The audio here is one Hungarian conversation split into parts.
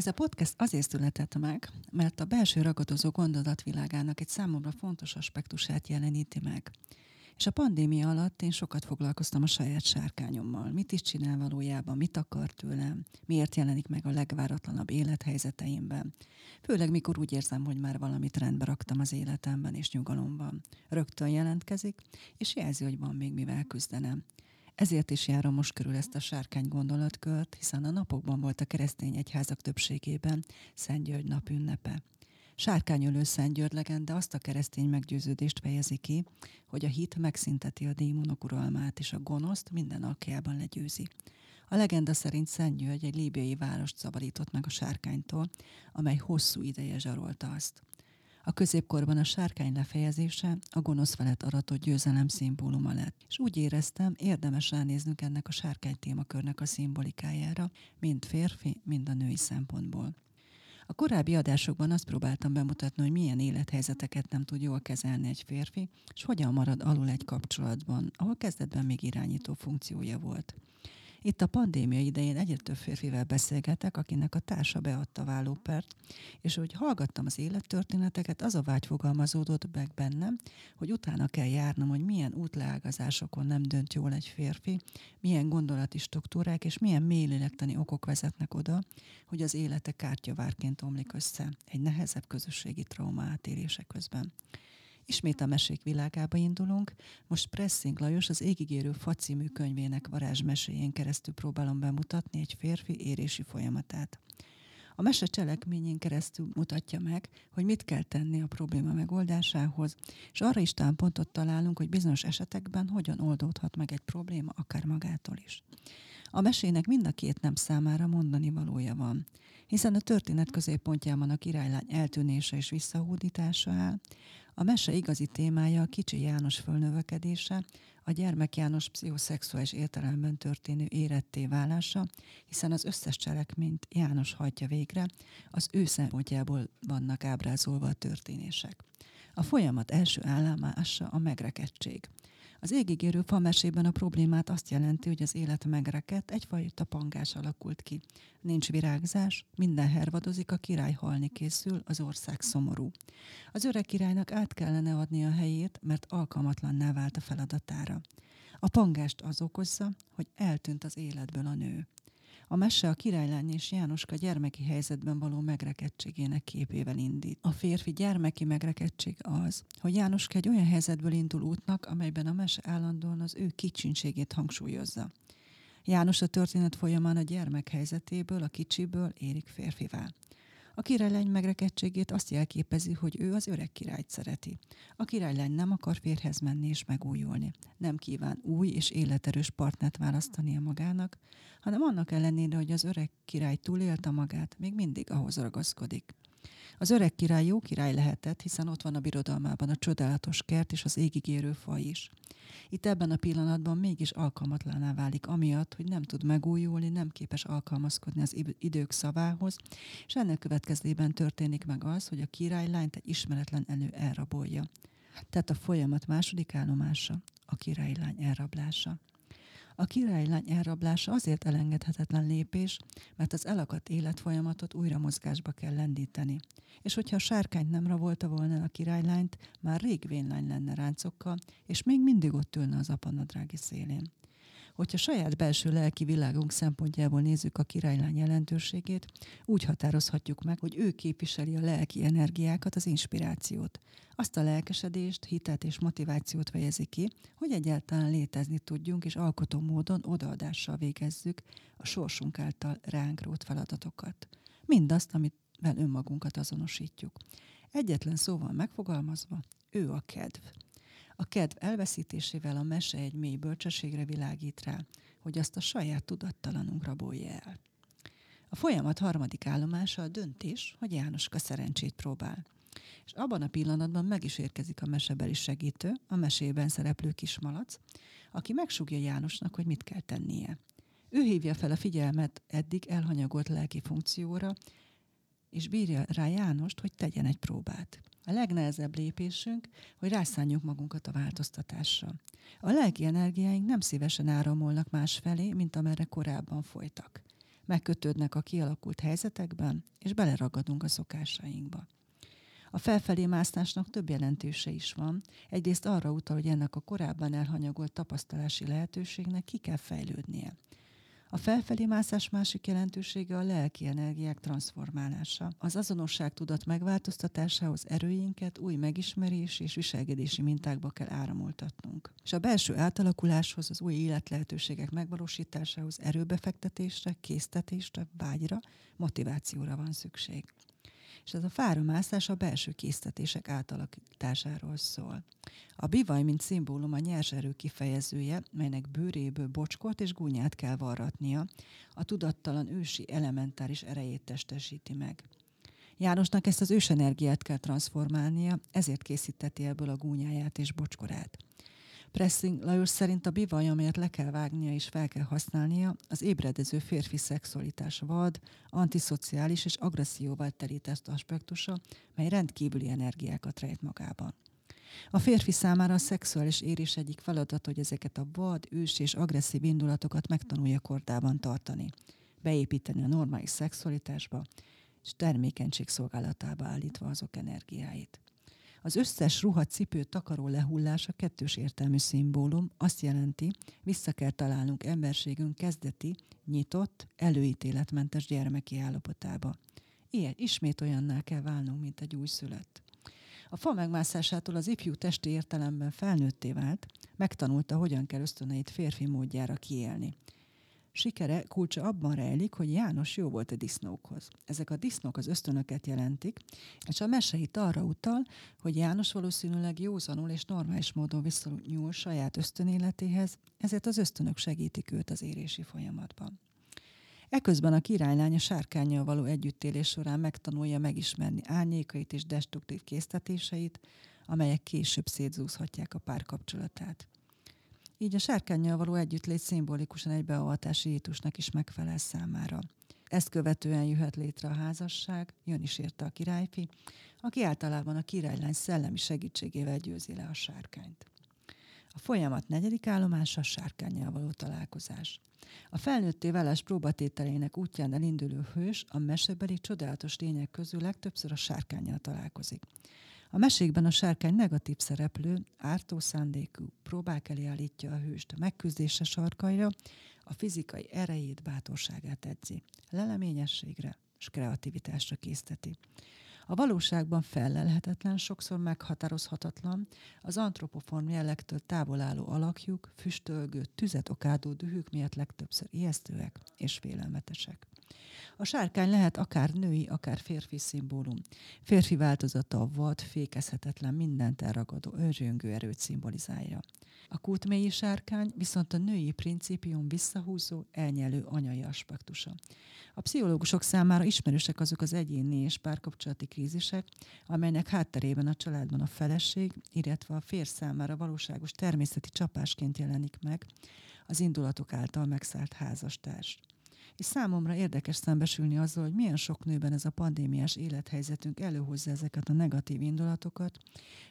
Ez a podcast azért született meg, mert a belső ragadozó gondolatvilágának egy számomra fontos aspektusát jeleníti meg. És a pandémia alatt én sokat foglalkoztam a saját sárkányommal. Mit is csinál valójában, mit akar tőlem, miért jelenik meg a legváratlanabb élethelyzeteimben. Főleg mikor úgy érzem, hogy már valamit rendbe raktam az életemben és nyugalomban. Rögtön jelentkezik, és jelzi, hogy van még mivel küzdenem. Ezért is járom most körül ezt a sárkány gondolatkört, hiszen a napokban volt a keresztény egyházak többségében Szent György nap ünnepe. Sárkányölő Szent György legenda azt a keresztény meggyőződést fejezi ki, hogy a hit megszinteti a démonok uralmát, és a gonoszt minden alkjában legyőzi. A legenda szerint Szent György egy líbiai várost szabadított meg a sárkánytól, amely hosszú ideje zsarolta azt. A középkorban a sárkány lefejezése a gonosz felett aratott győzelem szimbóluma lett. És úgy éreztem, érdemes ránéznünk ennek a sárkány témakörnek a szimbolikájára, mind férfi, mind a női szempontból. A korábbi adásokban azt próbáltam bemutatni, hogy milyen élethelyzeteket nem tud jól kezelni egy férfi, és hogyan marad alul egy kapcsolatban, ahol kezdetben még irányító funkciója volt. Itt a pandémia idején egyre több férfivel beszélgetek, akinek a társa beadta vállópert, és hogy hallgattam az élettörténeteket, az a vágy fogalmazódott meg bennem, hogy utána kell járnom, hogy milyen útleágazásokon nem dönt jól egy férfi, milyen gondolati struktúrák és milyen mélylélektani okok vezetnek oda, hogy az élete kártyavárként omlik össze egy nehezebb közösségi trauma átélése közben. Ismét a mesék világába indulunk, most Pressing Lajos az Égigérő Fa könyvének varázsmeséjén keresztül próbálom bemutatni egy férfi érési folyamatát. A mese cselekményén keresztül mutatja meg, hogy mit kell tenni a probléma megoldásához, és arra is pontot találunk, hogy bizonyos esetekben hogyan oldódhat meg egy probléma akár magától is. A mesének mind a két nem számára mondani valója van, hiszen a történet középpontjában a királylány eltűnése és visszahódítása áll, a mese igazi témája a kicsi János fölnövekedése, a gyermek János pszichoszexuális értelemben történő éretté válása, hiszen az összes cselekményt János hajtja végre, az ő szempontjából vannak ábrázolva a történések. A folyamat első állomása a megrekedtség. Az égigérő famesében a problémát azt jelenti, hogy az élet megrekedt, egyfajta pangás alakult ki. Nincs virágzás, minden hervadozik, a király halni készül, az ország szomorú. Az öreg királynak át kellene adni a helyét, mert alkalmatlanná vált a feladatára. A pangást az okozza, hogy eltűnt az életből a nő. A mese a királylány és Jánoska gyermeki helyzetben való megrekedtségének képével indít. A férfi gyermeki megrekedtség az, hogy Jánoska egy olyan helyzetből indul útnak, amelyben a mese állandóan az ő kicsinségét hangsúlyozza. János a történet folyamán a gyermek helyzetéből, a kicsiből érik férfivá. A királylány megrekedtségét azt jelképezi, hogy ő az öreg királyt szereti. A királylány nem akar férhez menni és megújulni. Nem kíván új és életerős partnert választania magának, hanem annak ellenére, hogy az öreg király túlélte magát, még mindig ahhoz ragaszkodik. Az öreg király jó király lehetett, hiszen ott van a birodalmában a csodálatos kert és az égigérő fa is. Itt ebben a pillanatban mégis alkalmatlaná válik, amiatt, hogy nem tud megújulni, nem képes alkalmazkodni az idők szavához, és ennek következtében történik meg az, hogy a király lányt egy ismeretlen elő elrabolja. Tehát a folyamat második állomása a királylány elrablása. A királylány elrablása azért elengedhetetlen lépés, mert az elakadt életfolyamatot újra mozgásba kell lendíteni. És hogyha a sárkányt nem rabolta volna a királylányt, már rég vénlány lenne ráncokkal, és még mindig ott ülne az apanadrági szélén. Hogyha saját belső lelki világunk szempontjából nézzük a királylány jelentőségét, úgy határozhatjuk meg, hogy ő képviseli a lelki energiákat, az inspirációt. Azt a lelkesedést, hitet és motivációt fejezi ki, hogy egyáltalán létezni tudjunk, és alkotó módon odaadással végezzük a sorsunk által ránk rót feladatokat. Mindazt, amit vel önmagunkat azonosítjuk. Egyetlen szóval megfogalmazva, ő a kedv. A kedv elveszítésével a mese egy mély bölcsességre világít rá, hogy azt a saját tudattalanunk rabolja el. A folyamat harmadik állomása a döntés, hogy Jánoska szerencsét próbál. És abban a pillanatban meg is érkezik a mesebeli segítő, a mesében szereplő kismalac, aki megsugja Jánosnak, hogy mit kell tennie. Ő hívja fel a figyelmet eddig elhanyagolt lelki funkcióra, és bírja rá Jánost, hogy tegyen egy próbát. A legnehezebb lépésünk, hogy rászánjuk magunkat a változtatásra. A lelki energiáink nem szívesen áramolnak másfelé, mint amerre korábban folytak. Megkötődnek a kialakult helyzetekben, és beleragadunk a szokásainkba. A felfelé mászásnak több jelentőse is van. Egyrészt arra utal, hogy ennek a korábban elhanyagolt tapasztalási lehetőségnek ki kell fejlődnie. A felfelé mászás másik jelentősége a lelki energiák transformálása. Az azonosság tudat megváltoztatásához erőinket új megismerés és viselkedési mintákba kell áramoltatnunk. És a belső átalakuláshoz, az új életlehetőségek megvalósításához erőbefektetésre, késztetésre, vágyra, motivációra van szükség és ez a fáramászás a belső késztetések átalakításáról szól. A bivaj, mint szimbólum a nyers erő kifejezője, melynek bőréből bocskort és gúnyát kell varratnia, a tudattalan ősi elementáris erejét testesíti meg. Jánosnak ezt az ősenergiát kell transformálnia, ezért készíteti ebből a gúnyáját és bocskorát. Pressing Lajos szerint a bivaj, amelyet le kell vágnia és fel kell használnia, az ébredező férfi szexualitás vad, antiszociális és agresszióval terített aspektusa, mely rendkívüli energiákat rejt magában. A férfi számára a szexuális érés egyik feladat, hogy ezeket a vad, ős és agresszív indulatokat megtanulja kordában tartani, beépíteni a normális szexualitásba, és termékenység szolgálatába állítva azok energiáit. Az összes ruha, cipő, takaró lehullása kettős értelmű szimbólum, azt jelenti, vissza kell találnunk emberségünk kezdeti, nyitott, előítéletmentes gyermeki állapotába. Ilyen ismét olyanná kell válnunk, mint egy újszülött. A fa megmászásától az ifjú testi értelemben felnőtté vált, megtanulta, hogyan kell ösztöneit férfi módjára kiélni. Sikere kulcsa abban rejlik, hogy János jó volt a disznókhoz. Ezek a disznók az ösztönöket jelentik, és a meseit arra utal, hogy János valószínűleg józanul és normális módon viszonyul saját ösztönéletéhez, ezért az ösztönök segítik őt az érési folyamatban. Eközben a királylánya sárkányjal való együttélés során megtanulja megismerni árnyékait és destruktív késztetéseit, amelyek később szétzúzhatják a párkapcsolatát. Így a sárkányjal való együttlét szimbolikusan egy beavatási étusnak is megfelel számára. Ezt követően jöhet létre a házasság, jön is érte a királyfi, aki általában a királylány szellemi segítségével győzi le a sárkányt. A folyamat negyedik állomása a sárkányjal való találkozás. A felnőtté válás próbatételének útján elinduló hős a mesebeli csodálatos lények közül legtöbbször a sárkányjal találkozik. A mesékben a sárkány negatív szereplő, ártó szándékú, próbák elé állítja a hőst a megküzdése sarkaira, a fizikai erejét, bátorságát edzi, leleményességre és kreativitásra készteti. A valóságban fellelhetetlen, sokszor meghatározhatatlan, az antropoform jellegtől távol álló alakjuk, füstölgő, tüzet okádó dühük miatt legtöbbször ijesztőek és félelmetesek. A sárkány lehet akár női, akár férfi szimbólum. Férfi változata a vad, fékezhetetlen, mindent elragadó, őrjöngő erőt szimbolizálja. A kultmélyi sárkány viszont a női principium visszahúzó, elnyelő anyai aspektusa. A pszichológusok számára ismerősek azok az egyéni és párkapcsolati krízisek, amelynek hátterében a családban a feleség, illetve a férj számára valóságos természeti csapásként jelenik meg az indulatok által megszállt házastárs és számomra érdekes szembesülni azzal, hogy milyen sok nőben ez a pandémiás élethelyzetünk előhozza ezeket a negatív indulatokat,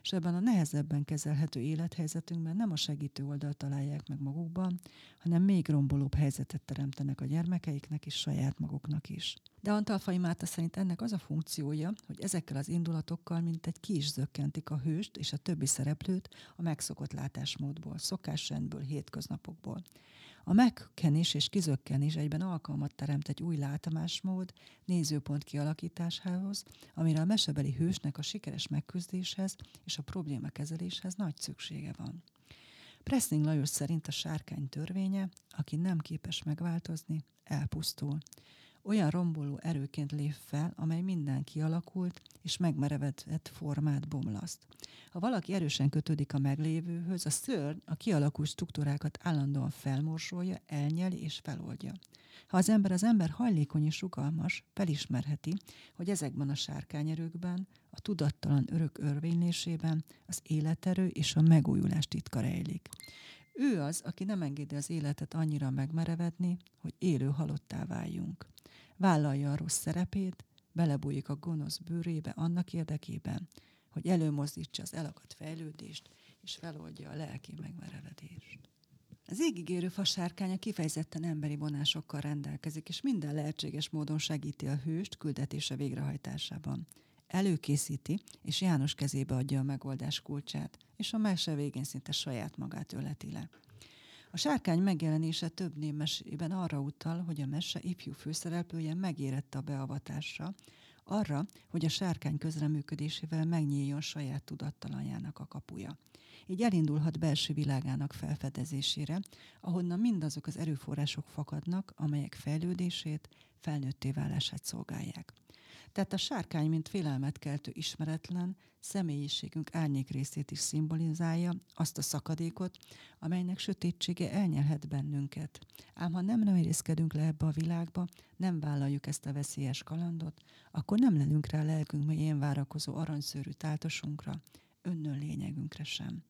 és ebben a nehezebben kezelhető élethelyzetünkben nem a segítő oldalt találják meg magukban, hanem még rombolóbb helyzetet teremtenek a gyermekeiknek és saját maguknak is. De Antalfai Márta szerint ennek az a funkciója, hogy ezekkel az indulatokkal mint egy ki is zökkentik a hőst és a többi szereplőt a megszokott látásmódból, szokásrendből, hétköznapokból. A megkenés és kizökkenés egyben alkalmat teremt egy új látomásmód, nézőpont kialakításához, amire a mesebeli hősnek a sikeres megküzdéshez és a probléma kezeléshez nagy szüksége van. Pressing Lajos szerint a sárkány törvénye, aki nem képes megváltozni, elpusztul. Olyan romboló erőként lép fel, amely minden kialakult és megmerevedett formát bomlaszt. Ha valaki erősen kötődik a meglévőhöz, a szörny a kialakult struktúrákat állandóan felmorsolja, elnyeli és feloldja. Ha az ember az ember hajlékony és rugalmas, felismerheti, hogy ezekben a sárkányerőkben, a tudattalan örök örvénylésében az életerő és a megújulás titka rejlik. Ő az, aki nem engedi az életet annyira megmerevedni, hogy élő halottá váljunk. Vállalja a rossz szerepét, belebújik a gonosz bőrébe annak érdekében, hogy előmozdítsa az elakadt fejlődést, és feloldja a lelki megmerevedést. Az égigérő fasárkánya kifejezetten emberi vonásokkal rendelkezik, és minden lehetséges módon segíti a hőst küldetése végrehajtásában. Előkészíti, és János kezébe adja a megoldás kulcsát, és a mese végén szinte saját magát öleti le. A sárkány megjelenése több némesében arra utal, hogy a mese ifjú főszereplője megérette a beavatásra, arra, hogy a sárkány közreműködésével megnyíljon saját tudattalanjának a kapuja. Így elindulhat belső világának felfedezésére, ahonnan mindazok az erőforrások fakadnak, amelyek fejlődését, felnőtté válását szolgálják. Tehát a sárkány, mint félelmet keltő ismeretlen, személyiségünk árnyék részét is szimbolizálja, azt a szakadékot, amelynek sötétsége elnyelhet bennünket. Ám ha nem merészkedünk le ebbe a világba, nem vállaljuk ezt a veszélyes kalandot, akkor nem lelünk rá lelkünk mélyén várakozó aranyszőrű táltosunkra, önnön lényegünkre sem.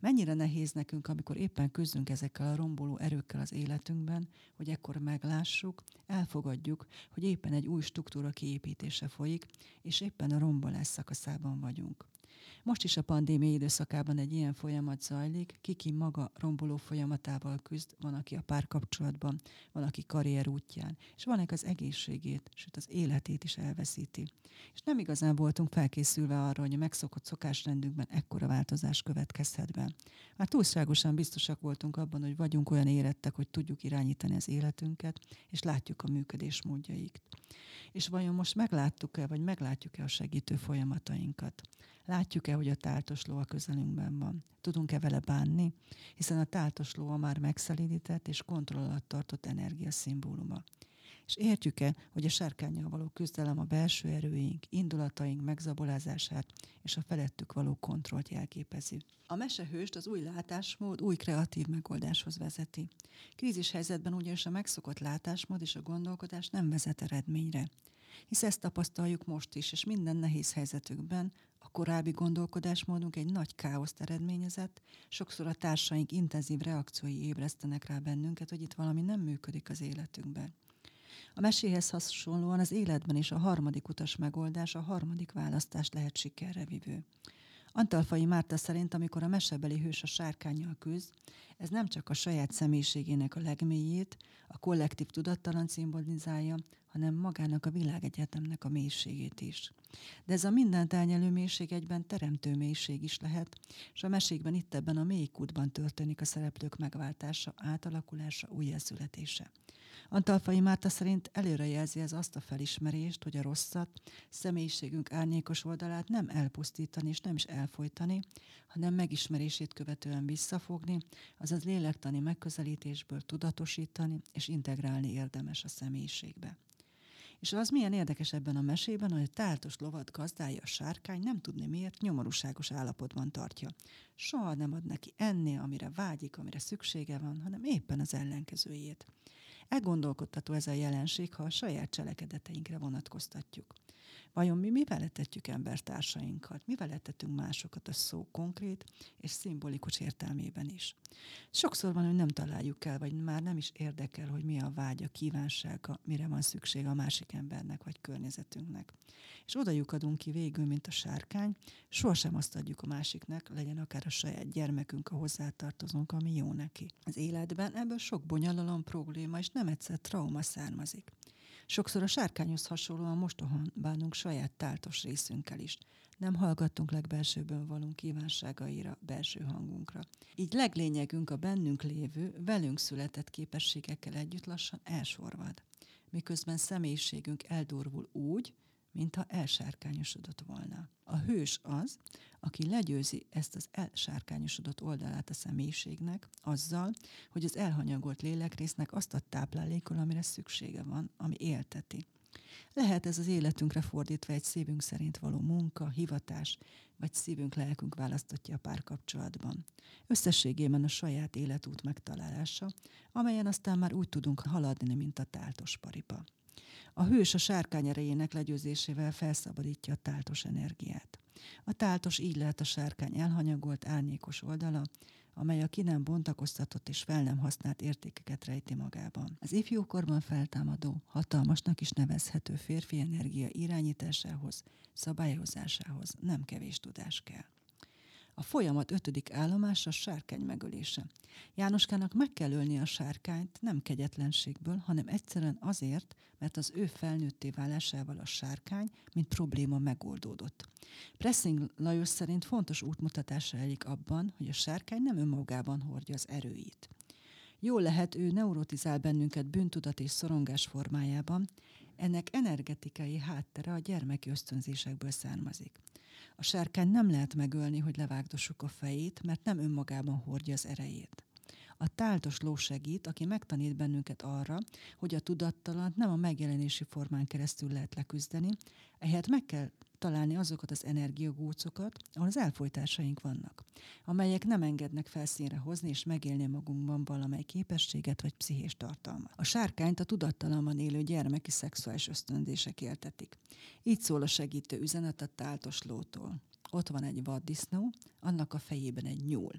Mennyire nehéz nekünk, amikor éppen küzdünk ezekkel a romboló erőkkel az életünkben, hogy ekkor meglássuk, elfogadjuk, hogy éppen egy új struktúra kiépítése folyik, és éppen a rombolás szakaszában vagyunk. Most is a pandémia időszakában egy ilyen folyamat zajlik, kiki maga romboló folyamatával küzd, van, aki a párkapcsolatban, van, aki karrier útján, és van, aki az egészségét, sőt az életét is elveszíti. És nem igazán voltunk felkészülve arra, hogy a megszokott szokásrendünkben ekkora változás következhet be. Már túlságosan biztosak voltunk abban, hogy vagyunk olyan érettek, hogy tudjuk irányítani az életünket, és látjuk a működés módjait. És vajon most megláttuk-e, vagy meglátjuk-e a segítő folyamatainkat? Látjuk-e, hogy a táltos ló a közelünkben van? Tudunk-e vele bánni? Hiszen a táltos ló a már megszelídített és kontroll alatt tartott energia szimbóluma. És értjük-e, hogy a sárkányjal való küzdelem a belső erőink, indulataink megzabolázását és a felettük való kontrollt jelképezi. A mesehőst az új látásmód új kreatív megoldáshoz vezeti. Krízis helyzetben ugyanis a megszokott látásmód és a gondolkodás nem vezet eredményre. Hisz ezt tapasztaljuk most is, és minden nehéz helyzetükben a korábbi gondolkodásmódunk egy nagy káoszt eredményezett, sokszor a társaink intenzív reakciói ébresztenek rá bennünket, hogy itt valami nem működik az életünkben. A meséhez hasonlóan az életben is a harmadik utas megoldás, a harmadik választás lehet sikerre vivő. Antalfai Márta szerint, amikor a mesebeli hős a sárkányjal küzd, ez nem csak a saját személyiségének a legmélyét, a kollektív tudattalan szimbolizálja, hanem magának a világegyetemnek a mélységét is. De ez a mindent elnyelő mélység egyben teremtő mélység is lehet, és a mesékben itt ebben a mély kútban történik a szereplők megváltása, átalakulása, újjászületése. Antalfai Márta szerint előrejelzi ez azt a felismerést, hogy a rosszat, személyiségünk árnyékos oldalát nem elpusztítani és nem is elfolytani, hanem megismerését követően visszafogni, azaz lélektani megközelítésből tudatosítani és integrálni érdemes a személyiségbe. És az milyen érdekes ebben a mesében, hogy a táltos lovat gazdája, a sárkány nem tudni miért nyomorúságos állapotban tartja. Soha nem ad neki enni, amire vágyik, amire szüksége van, hanem éppen az ellenkezőjét. Elgondolkodtató ez a jelenség, ha a saját cselekedeteinkre vonatkoztatjuk. Vajon mi mivel etetjük embertársainkat? Mivel etetünk másokat a szó konkrét és szimbolikus értelmében is? Sokszor van, hogy nem találjuk el, vagy már nem is érdekel, hogy mi a vágya, kívánsága, mire van szükség a másik embernek vagy környezetünknek. És oda lyukadunk ki végül, mint a sárkány, sohasem azt adjuk a másiknak, legyen akár a saját gyermekünk, a hozzátartozónk, ami jó neki. Az életben ebből sok bonyolulom, probléma és nem egyszer trauma származik. Sokszor a sárkányhoz hasonlóan mostohan bánunk saját táltos részünkkel is. Nem hallgattunk legbelsőből valunk kívánságaira, belső hangunkra. Így leglényegünk a bennünk lévő, velünk született képességekkel együtt lassan elsorvad. Miközben személyiségünk eldurvul úgy, mintha elsárkányosodott volna. A hős az, aki legyőzi ezt az elsárkányosodott oldalát a személyiségnek, azzal, hogy az elhanyagolt lélekrésznek azt a táplálékol, amire szüksége van, ami élteti. Lehet ez az életünkre fordítva egy szívünk szerint való munka, hivatás, vagy szívünk-lelkünk választottja a párkapcsolatban. Összességében a saját életút megtalálása, amelyen aztán már úgy tudunk haladni, mint a táltos paripa. A hős a sárkány erejének legyőzésével felszabadítja a táltos energiát. A táltos így lehet a sárkány elhanyagolt, árnyékos oldala, amely a ki nem bontakoztatott és fel nem használt értékeket rejti magában. Az ifjúkorban feltámadó, hatalmasnak is nevezhető férfi energia irányításához, szabályozásához nem kevés tudás kell. A folyamat ötödik állomása a sárkány megölése. Jánoskának meg kell ölni a sárkányt nem kegyetlenségből, hanem egyszerűen azért, mert az ő felnőtté válásával a sárkány, mint probléma megoldódott. Pressing Lajos szerint fontos útmutatásra elik abban, hogy a sárkány nem önmagában hordja az erőit. Jó lehet, ő neurotizál bennünket bűntudat és szorongás formájában, ennek energetikai háttere a gyermeki ösztönzésekből származik. A sárkány nem lehet megölni, hogy levágdossuk a fejét, mert nem önmagában hordja az erejét. A táltos ló segít, aki megtanít bennünket arra, hogy a tudattalant nem a megjelenési formán keresztül lehet leküzdeni, ehelyett meg kell találni azokat az energiagócokat, ahol az elfolytásaink vannak, amelyek nem engednek felszínre hozni és megélni magunkban valamely képességet vagy pszichés tartalmat. A sárkányt a tudattalamban élő gyermeki szexuális ösztöndések éltetik. Így szól a segítő üzenet a táltos lótól. Ott van egy vaddisznó, annak a fejében egy nyúl.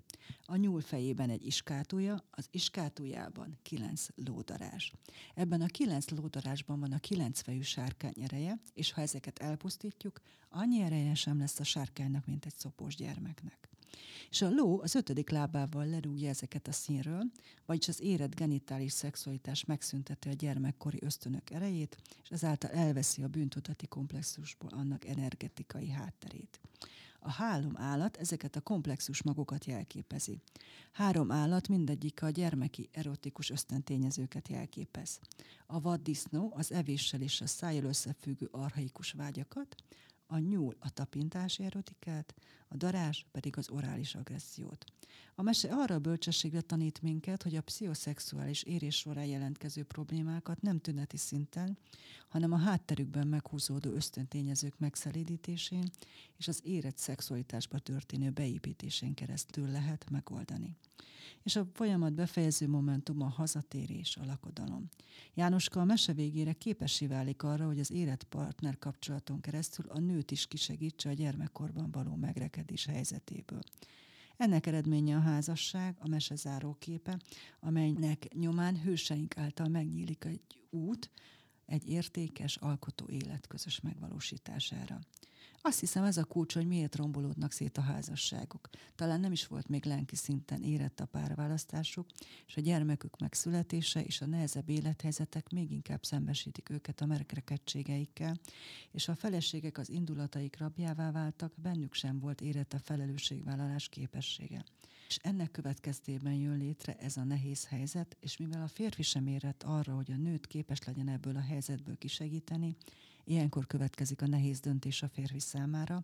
A nyúl fejében egy iskátúja, az iskátújában kilenc lódarás. Ebben a kilenc lódarásban van a kilenc fejű sárkány ereje, és ha ezeket elpusztítjuk, annyi ereje sem lesz a sárkánynak, mint egy szopós gyermeknek. És a ló az ötödik lábával lerúgja ezeket a színről, vagyis az érett genitális szexualitás megszünteti a gyermekkori ösztönök erejét, és ezáltal elveszi a bűntudati komplexusból annak energetikai hátterét. A három állat ezeket a komplexus magokat jelképezi. Három állat mindegyik a gyermeki erotikus ösztöntényezőket jelképez. A vaddisznó az evéssel és a szájjal összefüggő arhaikus vágyakat, a nyúl a tapintási erotikát, a darás pedig az orális agressziót. A mese arra a bölcsességre tanít minket, hogy a pszichoszexuális érés során jelentkező problémákat nem tüneti szinten, hanem a hátterükben meghúzódó ösztöntényezők megszelídítésén és az érett szexualitásba történő beépítésén keresztül lehet megoldani. És a folyamat befejező momentum a hazatérés, a lakodalom. Jánoska a mese végére képessé válik arra, hogy az érett partner kapcsolaton keresztül a nőt is kisegítse a gyermekkorban való megrekedés helyzetéből. Ennek eredménye a házasság, a mesezáró képe, amelynek nyomán hőseink által megnyílik egy út, egy értékes, alkotó élet közös megvalósítására. Azt hiszem ez a kulcs, hogy miért rombolódnak szét a házasságok. Talán nem is volt még lelki szinten érett a párválasztásuk, és a gyermekük megszületése és a nehezebb élethelyzetek még inkább szembesítik őket a merkerekedtségeikkel, és a feleségek az indulataik rabjává váltak, bennük sem volt érett a felelősségvállalás képessége. És ennek következtében jön létre ez a nehéz helyzet, és mivel a férfi sem érett arra, hogy a nőt képes legyen ebből a helyzetből kisegíteni, Ilyenkor következik a nehéz döntés a férfi számára,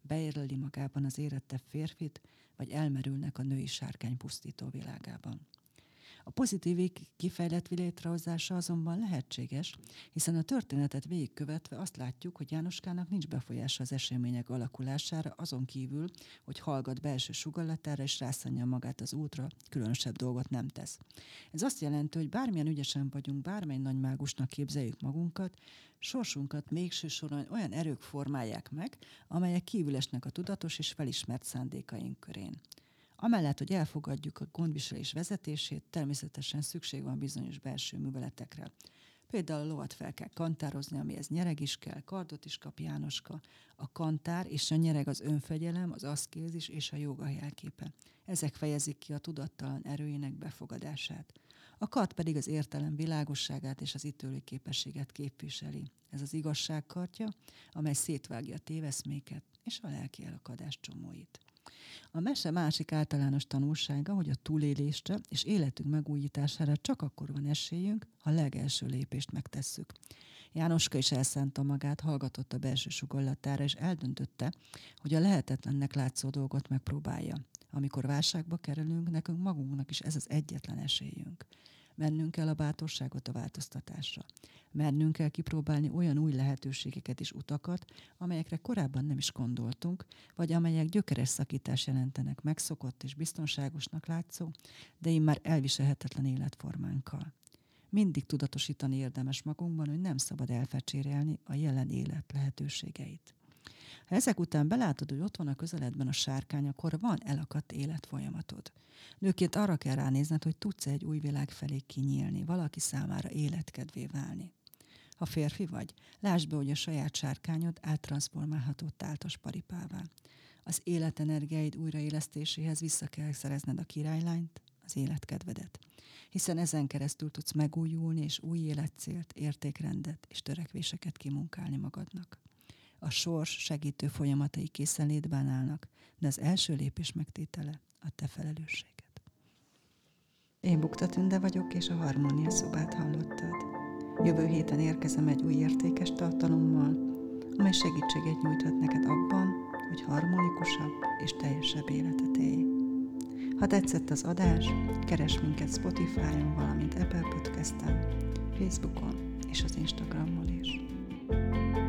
beérleli magában az érettebb férfit, vagy elmerülnek a női sárkány pusztító világában. A pozitív kifejlett létrehozása azonban lehetséges, hiszen a történetet végigkövetve azt látjuk, hogy Jánoskának nincs befolyása az események alakulására, azon kívül, hogy hallgat belső sugallatára és rászanja magát az útra, különösebb dolgot nem tesz. Ez azt jelenti, hogy bármilyen ügyesen vagyunk, bármely nagy mágusnak képzeljük magunkat, sorsunkat mégső soron olyan erők formálják meg, amelyek kívülesnek a tudatos és felismert szándékaink körén. Amellett, hogy elfogadjuk a gondviselés vezetését, természetesen szükség van bizonyos belső műveletekre. Például a lovat fel kell kantározni, amihez nyereg is kell, kardot is kap Jánoska. A kantár és a nyereg az önfegyelem, az aszkézis és a joga jelképe. Ezek fejezik ki a tudattalan erőinek befogadását. A kard pedig az értelem világosságát és az ítélő képességet képviseli. Ez az igazságkartja, amely szétvágja a téveszméket és a lelki elakadás csomóit. A mese másik általános tanulsága, hogy a túlélésre és életünk megújítására csak akkor van esélyünk, ha a legelső lépést megtesszük. Jánoska is elszánta magát, hallgatott a belső sugallatára, és eldöntötte, hogy a lehetetlennek látszó dolgot megpróbálja. Amikor válságba kerülünk, nekünk magunknak is ez az egyetlen esélyünk. Mennünk kell a bátorságot a változtatásra. Mernünk kell kipróbálni olyan új lehetőségeket és utakat, amelyekre korábban nem is gondoltunk, vagy amelyek gyökeres szakítás jelentenek megszokott és biztonságosnak látszó, de én már elviselhetetlen életformánkkal. Mindig tudatosítani érdemes magunkban, hogy nem szabad elfecsérelni a jelen élet lehetőségeit. Ha ezek után belátod, hogy ott van a közeledben a sárkány, akkor van elakadt életfolyamatod. Nőként arra kell ránézned, hogy tudsz egy új világ felé kinyílni, valaki számára életkedvé válni. Ha férfi vagy, lásd be, hogy a saját sárkányod áttranszformálható táltos paripává. Az életenergiáid újraélesztéséhez vissza kell szerezned a királylányt, az életkedvedet. Hiszen ezen keresztül tudsz megújulni és új életcélt, értékrendet és törekvéseket kimunkálni magadnak. A sors segítő folyamatai készenlétben állnak, de az első lépés megtétele a te felelősséged. Én Bukta Tünde vagyok, és a Harmónia szobát hallottad. Jövő héten érkezem egy új értékes tartalommal, amely segítséget nyújthat neked abban, hogy harmonikusabb és teljesebb életet élj. Ha tetszett az adás, keres minket Spotify-on, valamint Apple Podcast-en, Facebookon és az Instagramon is. thank you